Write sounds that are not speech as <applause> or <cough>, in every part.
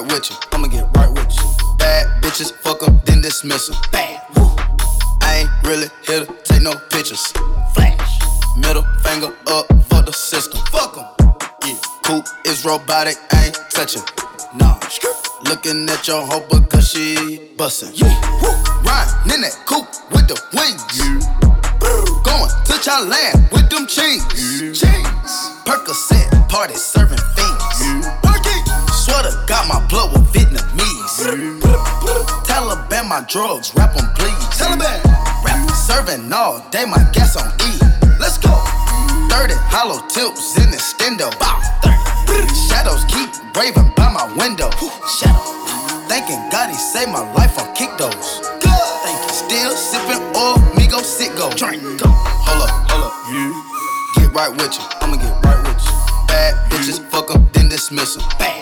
right with you. I'ma get right with you. Bad bitches, fuck them, then dismiss them. Bad. Woo. I ain't really here to take no pictures. Flash. Middle finger up for the system. Fuck em. Yeah. Coupe is robotic, I ain't touching. Nah. Looking at your hoe because she bustin'. Yeah. Woo. Riding in that coupe with the wings. Yeah. Going to Thailand with them chains. Chains. Percocet, party serving Taliban my drugs, rap on please. Taliban. Rap serving all day, my gas on E. Let's go. 30 hollow tips in the stendo. Bow. 30. Shadows keep raving by my window. Shadow. Thanking God he saved my life on kick those. Thank you. Still sipping oil, me go sit go. Drink. Go. Hold up, hold up. Get right with you. I'ma get right with you. Bad bitches, fuck them, then dismiss them. Bad.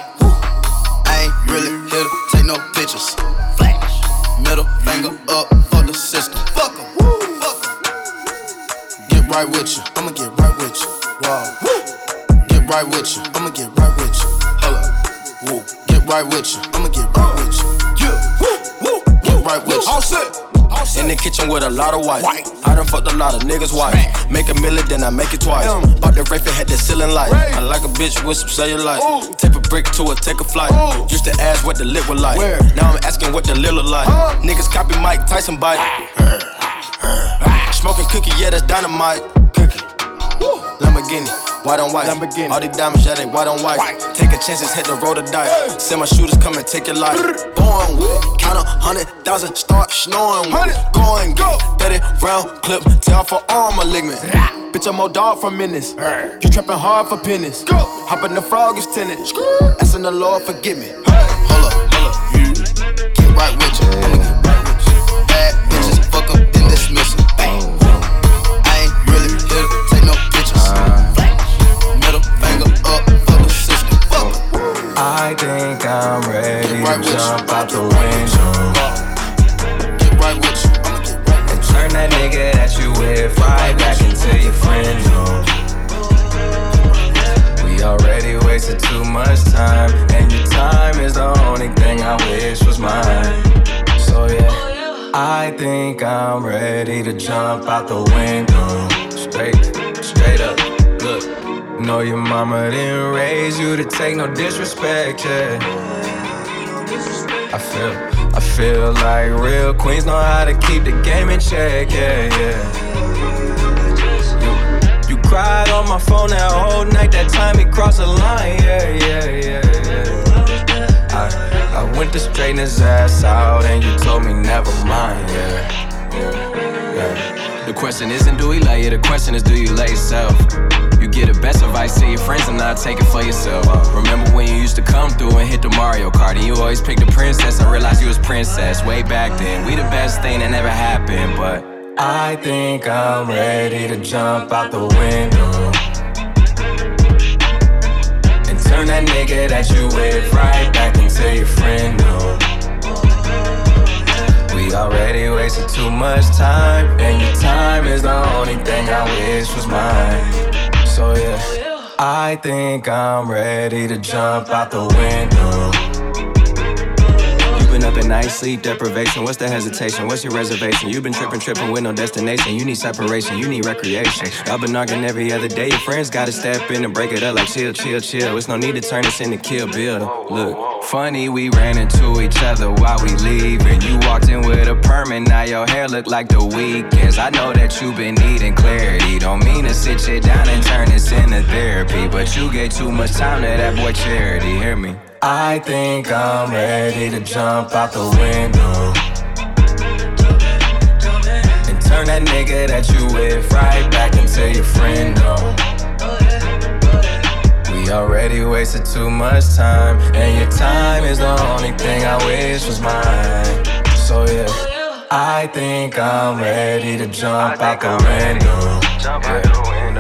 Kitchen with a lot of white. I done fucked a lot of niggas wife. Make a million, then I make it twice. Bought the Wraith and had the ceiling light. I like a bitch with some cellulite. Ooh. Tip a brick to her, take a flight. Ooh. Used to ask what the lip was like. Where? Now I'm asking what the lil like. Huh? Niggas copy Mike Tyson bite. Ah. Ah. Ah. Smoking cookie, yeah, that's dynamite. Lamborghini, white on white. Lamborghini. All these diamonds, yeah, they white on white. White. Taking chances, hit the roll the dice. Send my shooters come and take your life. Born with, count a hundred thousand, start snoring with. Hundred. Going, Go. go. 30 round clip, tell for arm malignant. Bitch, I'm more dog for minutes. You trapping hard for pennies. Go. Hop in the frog is tenant. Asking the Lord, forgive me. Hold up, hold up. Get right with you. I'ma get right with you. Bad bitches, fuck them, then dismiss them. Bang. Jump out the window Get right with you. And turn that nigga that you with right back into your friend zone. We already wasted too much time, and your time is the only thing I wish was mine. So yeah, I think I'm ready to jump out the window. Straight, straight up. Look, know your mama didn't raise you to take no disrespect, yeah. I feel, I feel like real queens know how to keep the game in check, yeah, yeah. You, cried on my phone that whole night, that time we crossed the line, yeah, yeah, yeah, yeah. I, I went to straighten his ass out, and you isn't do we lay you, the question is do you lay yourself? You get the best advice to your friends and not take it for yourself. Uh, remember when you used to come through and hit the Mario Kart and you always picked the princess and realized you was princess way back then. We the best thing that never happened, but I think I'm ready to jump out the window and turn that nigga that you with right back into your friend zone. Already wasted too much time, and your time is the only thing I wish was mine. So yeah, I think I'm ready to jump out the window. Up at night, sleep deprivation. What's the hesitation? What's your reservation? You've been tripping, tripping with no destination. You need separation, you need recreation. Y'all been arguing every other day. Your friends gotta step in and break it up like chill, chill, chill. It's no need to turn this into kill bill. Look, funny, we ran into each other while we leaving. You walked in with a perm and now your hair look like the weekends. I know that you've been needing clarity. Don't mean to sit you down and turn this into therapy. But you gave too much time to that boy charity, hear me? I think I'm ready to jump out the window and turn that nigga that you with right back into your friend zone. We already wasted too much time, and your time is the only thing I wish was mine. So yeah, I think I'm ready to jump out the window. Yeah.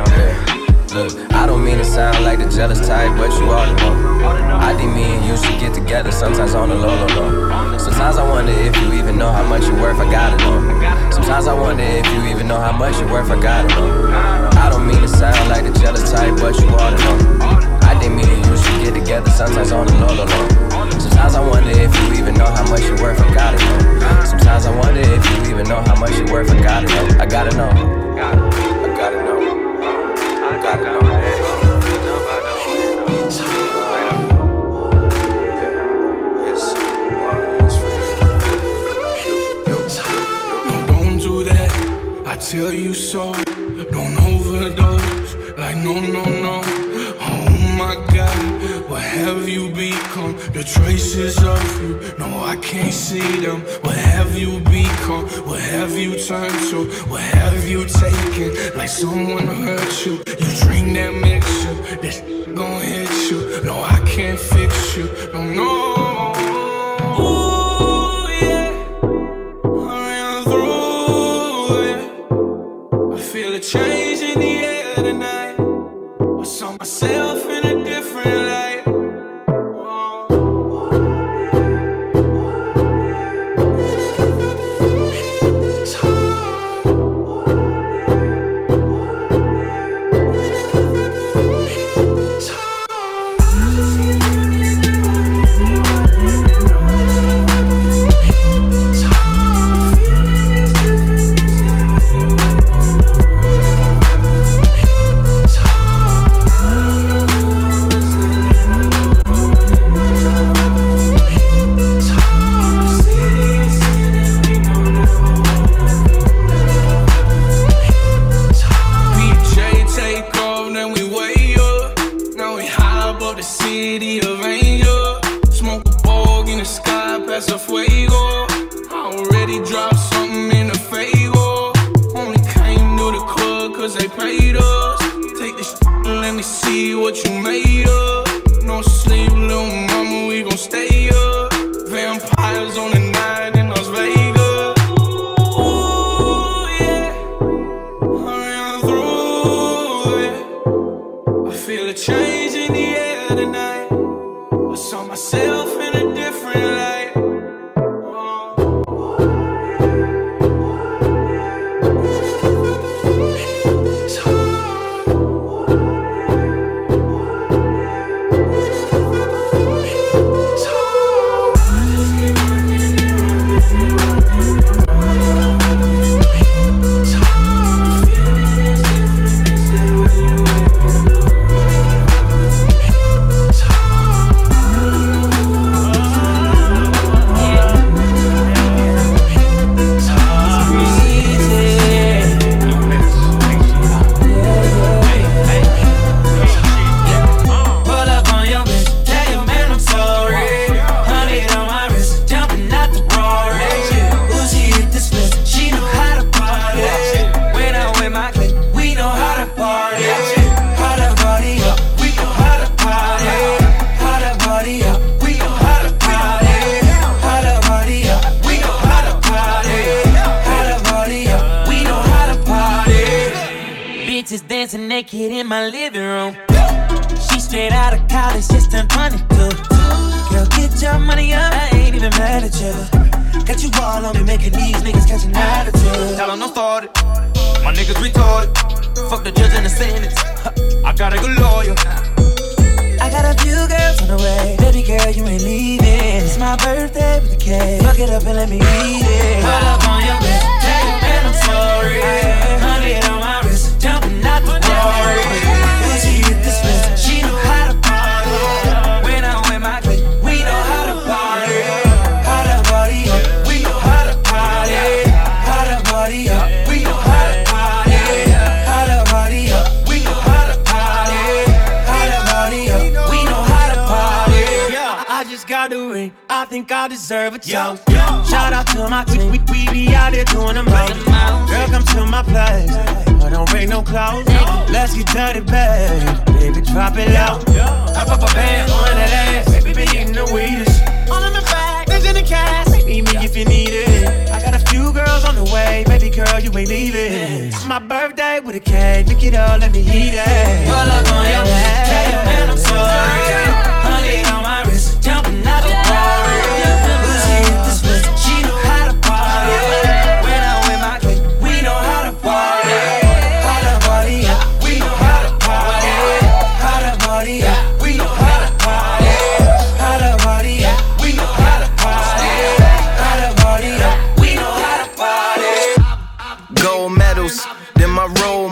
Yeah. Look, I don't don't mean to sound like the jealous type, but you ought to know. I think me and you should get together sometimes on the low, low, low. Sometimes I wonder if you even know how much you're worth, I gotta know. Sometimes I wonder if you even know how much you're worth, I gotta know. I don't mean to sound like the jealous type, but you ought to know. I think me and you should get together sometimes on the low, low, low. Sometimes I wonder if you even know how much you're worth, I gotta know. Sometimes I wonder if you even know how much you're worth, I gotta know. I gotta know. I gotta know. I gotta know. Tell you so, don't overdose. Like, no, no, no. Oh my god, what have you become? The traces of you, no, I can't see them. What have you become? What have you turned to? What have you taken? Like someone hurt you. You drink that mixture, this gon' hit you. No, I can't fix you. No, no. is dancing naked in my living room. She straight out of college, just turned 22. Girl, get your money up. I ain't even mad at you. Got you all on me, making these niggas catch an attitude. Tell them I'm started. My niggas retarded. Fuck the judge and the sentence. I got a good lawyer. I got a few girls on the way. Baby girl, you ain't leaving. It's my birthday with the cake. Fuck it up and let me eat it. Hold up on your best, and I'm sorry. Honey, on my the party. She hit she know how to party. When I'm my clique, we know how to party. How party up, we know how to party. Party up, we know how to party. Party up, we know how to party. Party up, we know how to party. Yeah, I just got the ring. I think I deserve a toast. Shout out to my team, we, we, we be out there doing them out. Girl, come to my place but don't rain no clouds. No. Let's get dirty, babe. Baby, drop it out. I pop a band on that ass. Baby, be eating the weedest. All in the bag, things in the cast. Meet me if you need it. I got a few girls on the way. Baby girl, you ain't leaving. It's my birthday with a cake. Pick it up, let me eat it. Pull up on your ass. And I'm sorry.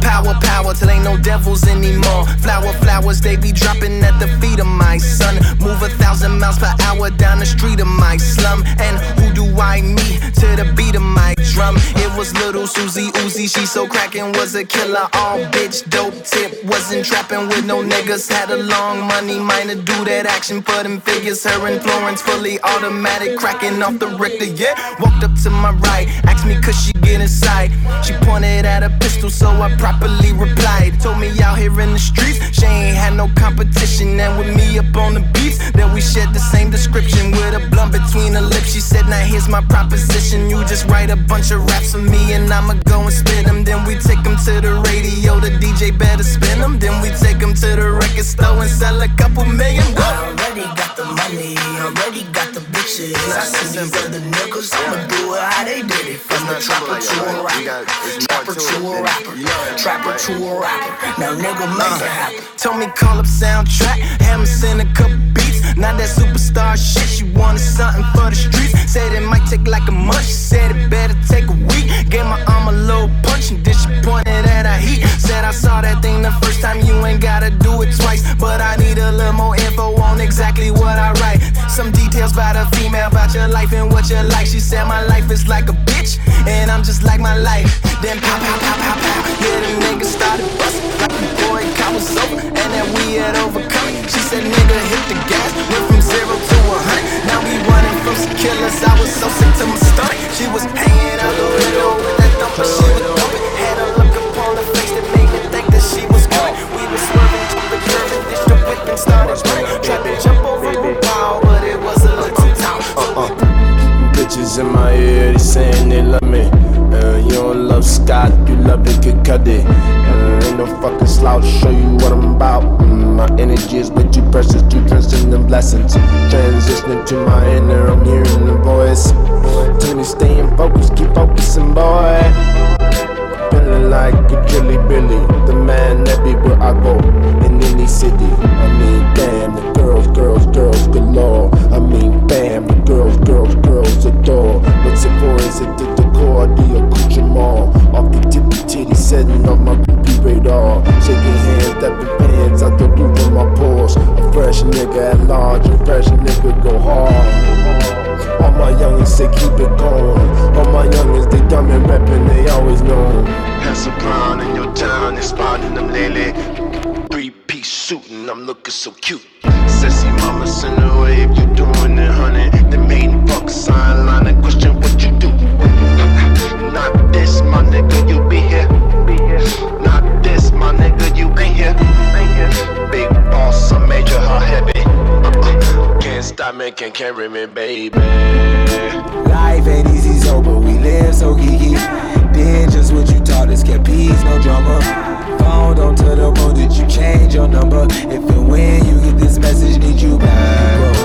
Power, power, till ain't no devils anymore. Flower, flowers, they be dropping at the feet of my son. Move a thousand miles per hour down the street of my slum. And who do I meet to the beat of my drum? It was little Susie Uzi, she so crackin', was a killer. All bitch, dope tip, wasn't trapping with no niggas. Had a long money, minor do that action for them figures. Her influence fully automatic, crackin' off the Richter, yeah. Walked up to my right, asked me could she get inside. She pointed at a pistol, so I properly replied. Told me out here in the streets, she ain't had no competition. And with me up on the beats, that we shared the same description. With a blunt between her lips, she said, Now here's my proposition. You just write a bunch of raps for me, and I'ma go and spit them. Then we take them to the radio, the DJ better spin them. Then we take them to the record store and sell a couple million. I already got the money, already got the bitches. I see these other niggas, I'ma do it how they did it. From the trapper to a rapper, trapper to a rapper trapper to a rapper. Now nigga make uh, it happen. Told me call up soundtrack, have send a couple. Not that superstar shit, she wanted something for the streets. Said it might take like a month, she said it better take a week. Gave my arm a little punch and then she pointed at her heat. Said I saw that thing the first time, you ain't gotta do it twice. But I need a little more info on exactly what I write. Some details about a female, about your life and what you like. She said my life is like a bitch, and I'm just like my life. Then pow, pow, pow, pow, pow. Yeah, the niggas started busting like the boy cop was over, and that we had overcome. She said, nigga, hit the gas, went from setting up my groupie radar. Shaking hands, stepping pants out the roof of my pores. A fresh nigga at large, a fresh nigga go hard. All my youngins say keep it going. All my youngins, they dumb and rapping, they always know. Pass a brown in your town, they spotting them lately. Three piece suit, and I'm looking so cute. Sassy mama, send away if you doing it, honey. They made fuck sign line and question what you do. <laughs> Not this, my nigga, you be here. Can't stop me, can't carry me, baby. Life ain't easy, so but we live so geeky. Did just what you taught us, kept peace, no drama. Phone don't tell the phone that you change your number. If and when you get this message, need you back,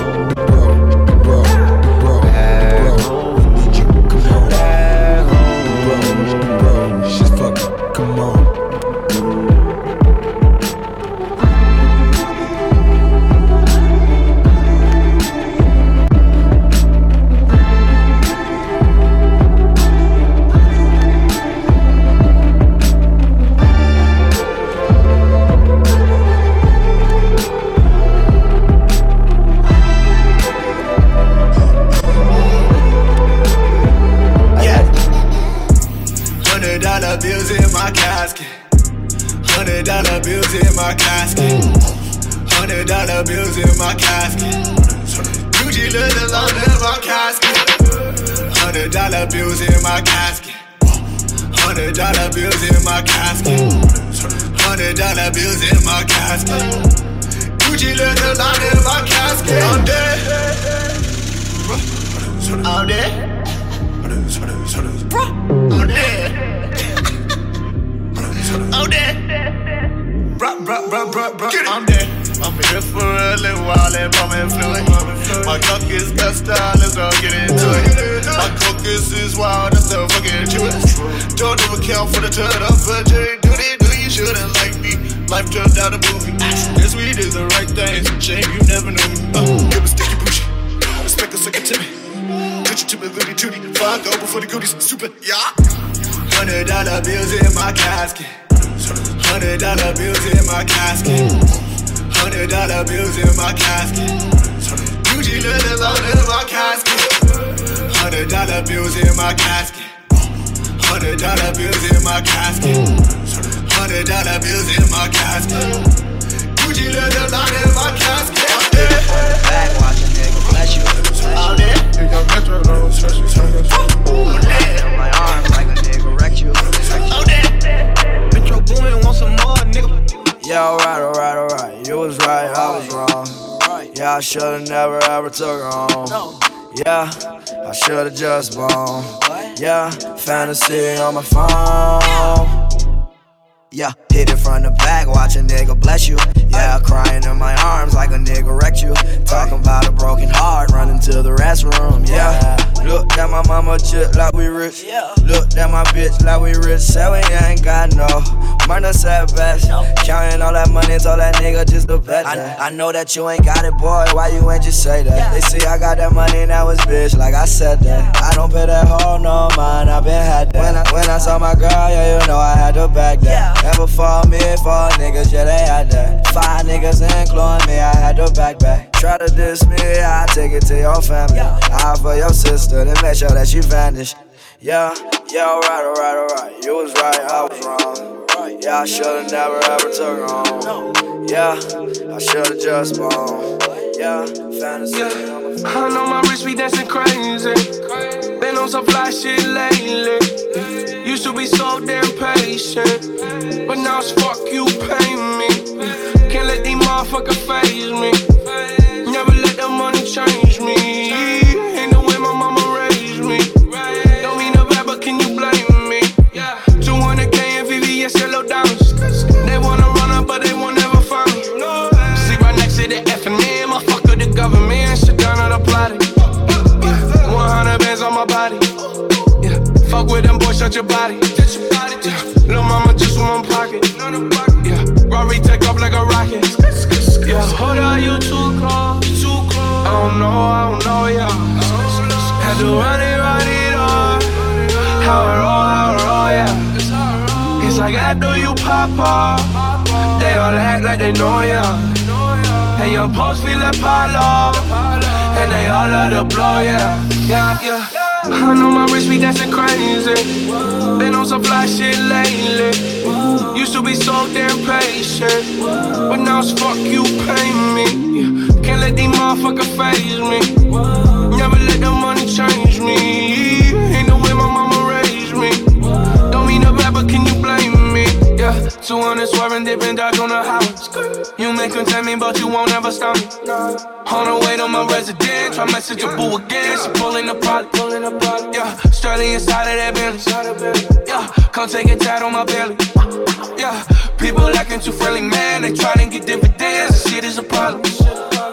Hundred dollar bills in my casket. Hundred dollar bills in my casket. Gucci leather line in my casket. I'm dead. I'm dead. I'm dead. I'm dead. Bruh, bruh, bruh, bruh, bruh, I'm dead. I'm here for a little while and bumming fluid. My cock is style, let's all get into it. My focus is wild, that's the fucking truth. Don't ever count for the turn up, but J. Do they do shouldn't like me? Life turned out a movie. Guess we did the right thing. Shame you never knew me. Uh, give a sticky bougie. Respect a second to me. Put you to me, Louis Tootie. Five go before the goodies. Super, yeah. Hundred dollar bills in my casket. Hundred dollar bills in my casket. Hundred dollar bills in my casket. Gucci leather all in my casket. Hundred dollar bills in my casket. Hundred dollar bills in my casket. Hundred dollar bills in my casket. Gucci leather all in my casket. I'm dead. Back watching nigga, bless you. I'm dead. I'm dead. My arms like a nigga wrecked you. I'm dead. Metro Boomin want some more, nigga. Yeah, alright, alright, alright. You was right, I was wrong. Yeah, I should've never ever took her home. Yeah, I should've just blown. Yeah, fantasy on my phone. Yeah, hit it from the back, watch a nigga bless you. Yeah, crying in my arms like a nigga wrecked you. Talking about a broken heart, running to the restroom. Yeah, look at my mama chip like we rich. Yeah Look at my bitch like we rich. Say we ain't got no money, said best. Counting that money, told that nigga just to bet. I, I know that you ain't got it, boy. Why you ain't just say that? They see I got that money, now it's bitch, like I said that. I don't pay that hoe no mind, I been had that. When I, when I saw my girl, yeah, you know I had to back that. Never for me, for niggas, yeah, they had that. Five niggas including me, I had to back back. Try to diss me, I take it to your family. I for your sister, then make sure that she vanish. Yeah, yeah, alright, alright, alright. You was right, I was wrong. Yeah, I should've never ever took home. Yeah, I should've just blown. Yeah, fantasy. my I know my wrist be dancing crazy. Been on some fly shit lately. Used to be so damn patient, but now it's fuck you, pay me. Can't let these motherfuckers phase me. Never let the money change with them boys, shut your body. Yeah. Lil' mama just one pocket. Yeah. Rory take off like a rocket. Yeah. Hold on, you too close. Too close. I don't know, I don't know, yeah. Had to run it, run it on. How I roll, how I roll, yeah. It's like after you pop off, they all act like they know ya. And your post feel like Palo, and they all love the blow, yeah, yeah, yeah. I know my wrist be dancing crazy. Been on some fly shit lately. Used to be so damn patient, but now it's fuck you, pay me. Can't let these motherfuckers phase me. Never let the money change me. 200 swerving, dipping, dodge on the house. You may contain me, but you won't ever stop me. On the way to my residence, I message a boo again. She pulling the pot, pulling the pot. Yeah, Sterling inside of that Bentley. Yeah, come take a tat on my belly. Yeah, people acting too friendly, man. They trying to get dividends. This shit is a problem.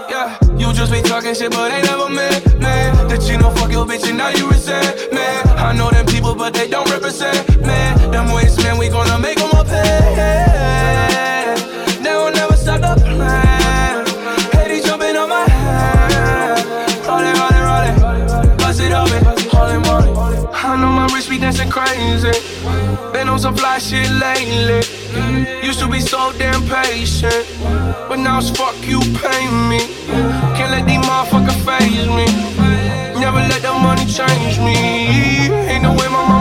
Yeah, you just be talking shit, but ain't never met, man. That you know fuck your bitch and now you resent, man. I know them people, but they don't represent, man. Them ways, man, we gonna make crazy. Been on some fly shit lately. Used to be so damn patient, but now it's fuck you, pay me. Can't let these motherfuckers phase me. Never let the money change me. Ain't the way my mama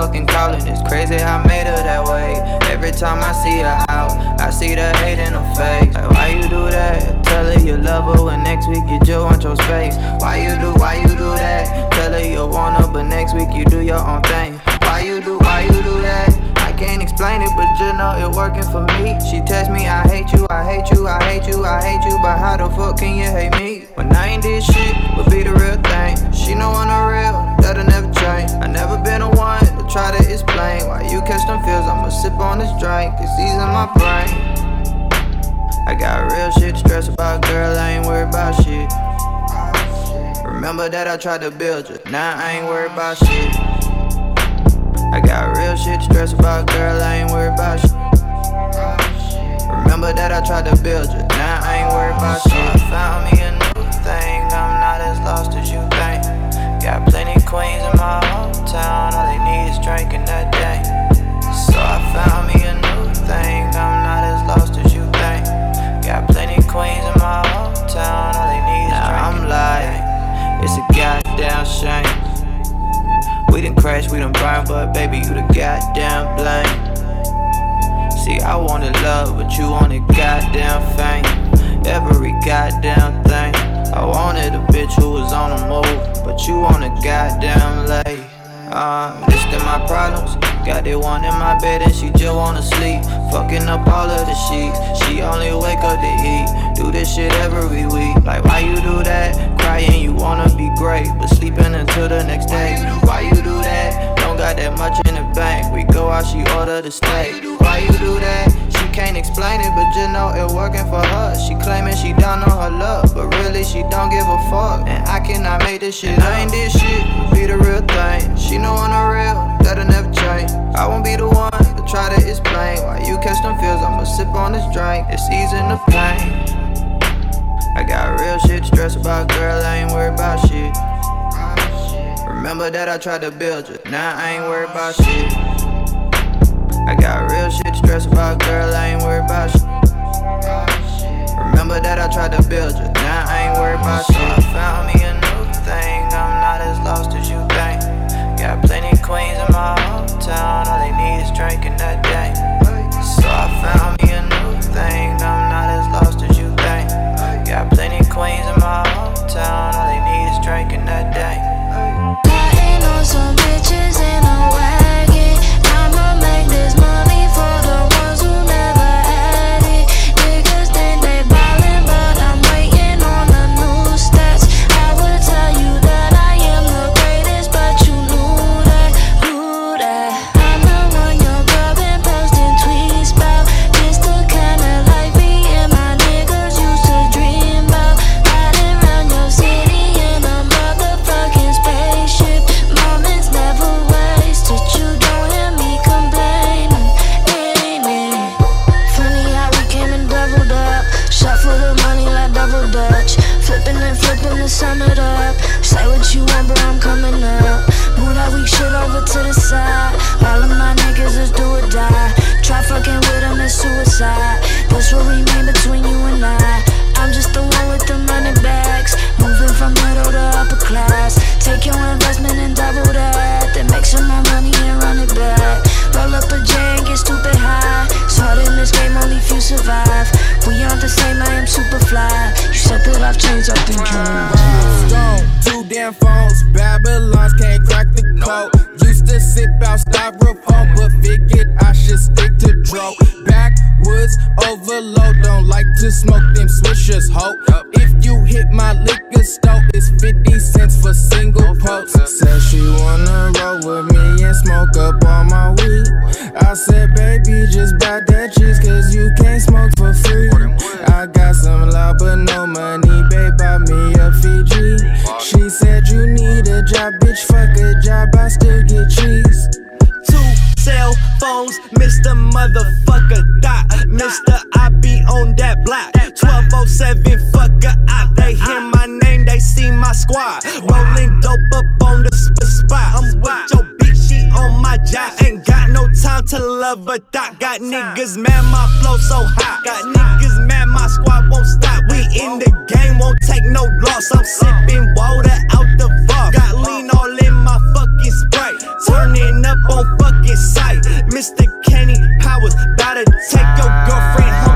fucking calling. It's crazy I made her that way. Every time I see her out, I see the hate in her face. Like, why you do that? Tell her you love her when next week you just want your space. Why you do, why you do that? Tell her you want her, but next week you do your own thing. Why you do, why you do that? I can't explain it, but you know it working for me. She text me, I hate you, I hate you, I hate you, I hate you, but how the fuck can you hate me? When I ain't did shit, but be the real thing. She know I'm the real, try to explain why you catch them feels. I'ma sip on this drink, it's easing my brain. I got real shit to stress about, girl, I ain't worried about shit. Remember that I tried to build you, now I ain't worried about shit. I got real shit to stress about, girl, I ain't worried about shit. Remember that I tried to build you, now I ain't worried about shit. I found me a new thing, I'm not as lost as you think. Got plenty queens in my hometown, all they need is drinking that day. So I found me a new thing, I'm not as lost as you think. Got plenty queens in my hometown, all they need is now I'm like, it's a goddamn shame. We done crashed, we done burned, but baby, you the goddamn blame. See, I wanted love, but you wanted goddamn fame. Every goddamn thing. I wanted a bitch who was on the move, but you want a goddamn lay. Uh, listing my problems. Got that one in my bed and she just wanna sleep. Fucking up all of the sheets. She only wake up to eat. Do this shit every week. Like, why you do that? Crying, you wanna be great, but sleeping until the next day. Why you do that? Don't got that much in the bank. We go out, she order the steak. Why you do that? Can't explain it, but just know it working for her. She claiming she down on her luck, but really she don't give a fuck. And I cannot make this shit. I ain't this shit, be the real thing. She know I'm the real, that'll never change. I won't be the one to try to explain why you catch them feels. I'ma sip on this drink, it's easing the pain. I got real shit to stress about, girl. I ain't worried about shit. Remember that I tried to build you, now I ain't worried about shit. I got real shit to stress about, girl. I ain't worried about shit. Remember that I tried to build you, now I ain't worried about shit. I found me a new thing, I'm not as lost as you think. Got plenty queens in my hometown, all they need is drinking that day. So I found me a new thing, I'm two damn phones, Babylons can't crack the code. Used to sip out styrofoam, but figured I should stick to dro. Backwoods overload, don't like to smoke them swishers, ho. If you hit my liquor store, it's 50 cents for single pokes. Said she wanna roll with me and smoke up all my weed. I said, baby, just buy that cheese, cause you can't smoke for free. I got some love, but no money, She said, you need a job, bitch, fuck a job, I still get cheese. Two cell phones, Mr. Motherfucker Dot. Mr. I be on that block. 1207, fucker out. They hear my name, they see my squad. Rolling dope up on the sp- spot. I'm with your bitch, she on my job. Ain't got no time to love a dot. Got niggas mad, my flow so hot. Got niggas mad, my squad won't stop. In the game, won't take no loss. I'm sipping water out the vault. Got lean all in my fucking sprite. Turning up on fucking sight. Mr. Kenny Powers, about to take your girlfriend home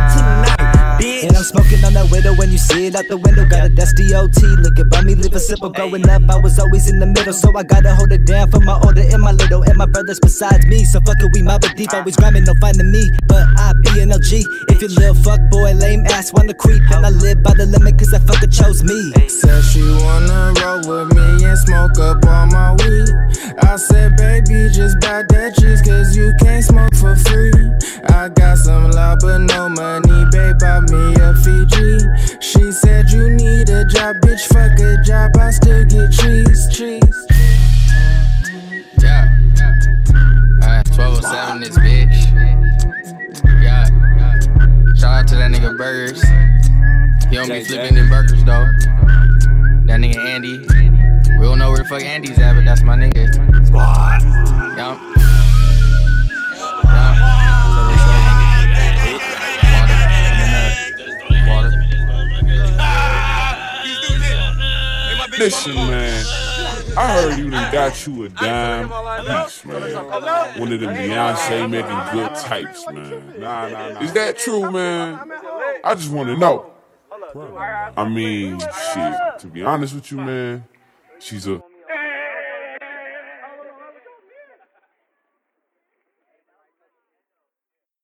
smoking on that widow when you see it out the window. Got a dusty OT looking by me, live a simple. Growing up, I was always in the middle, so I gotta hold it down for my older and my little and my brothers besides me. So fuck it, we mob deep, always grinding, no finding me. But I be an LG. If you little fuck boy, lame ass wanna creep, and I live by the limit, cause that fucker chose me. Said she wanna roll with me and smoke up all my weed. I said, baby, just buy that cheese, cause you can't smoke for free. I got some love, but no money, babe, buy me a Fiji. She said, you need a job, bitch, fuck a job, I still get cheese, cheese. Yeah. Alright, 1207 this bitch. Yeah. Shout out to that nigga Burgers. He don't be flipping them burgers though. That nigga Andy. We don't know where the fuck Andy's at, but that's my nigga. Squad. Yup. Listen, man. I heard you done got you a dime piece, man. One of them Beyonce making good types, man. Nah, nah, nah. Is that true, man? I just want to know. I mean, shit. To be honest with you, man, she's a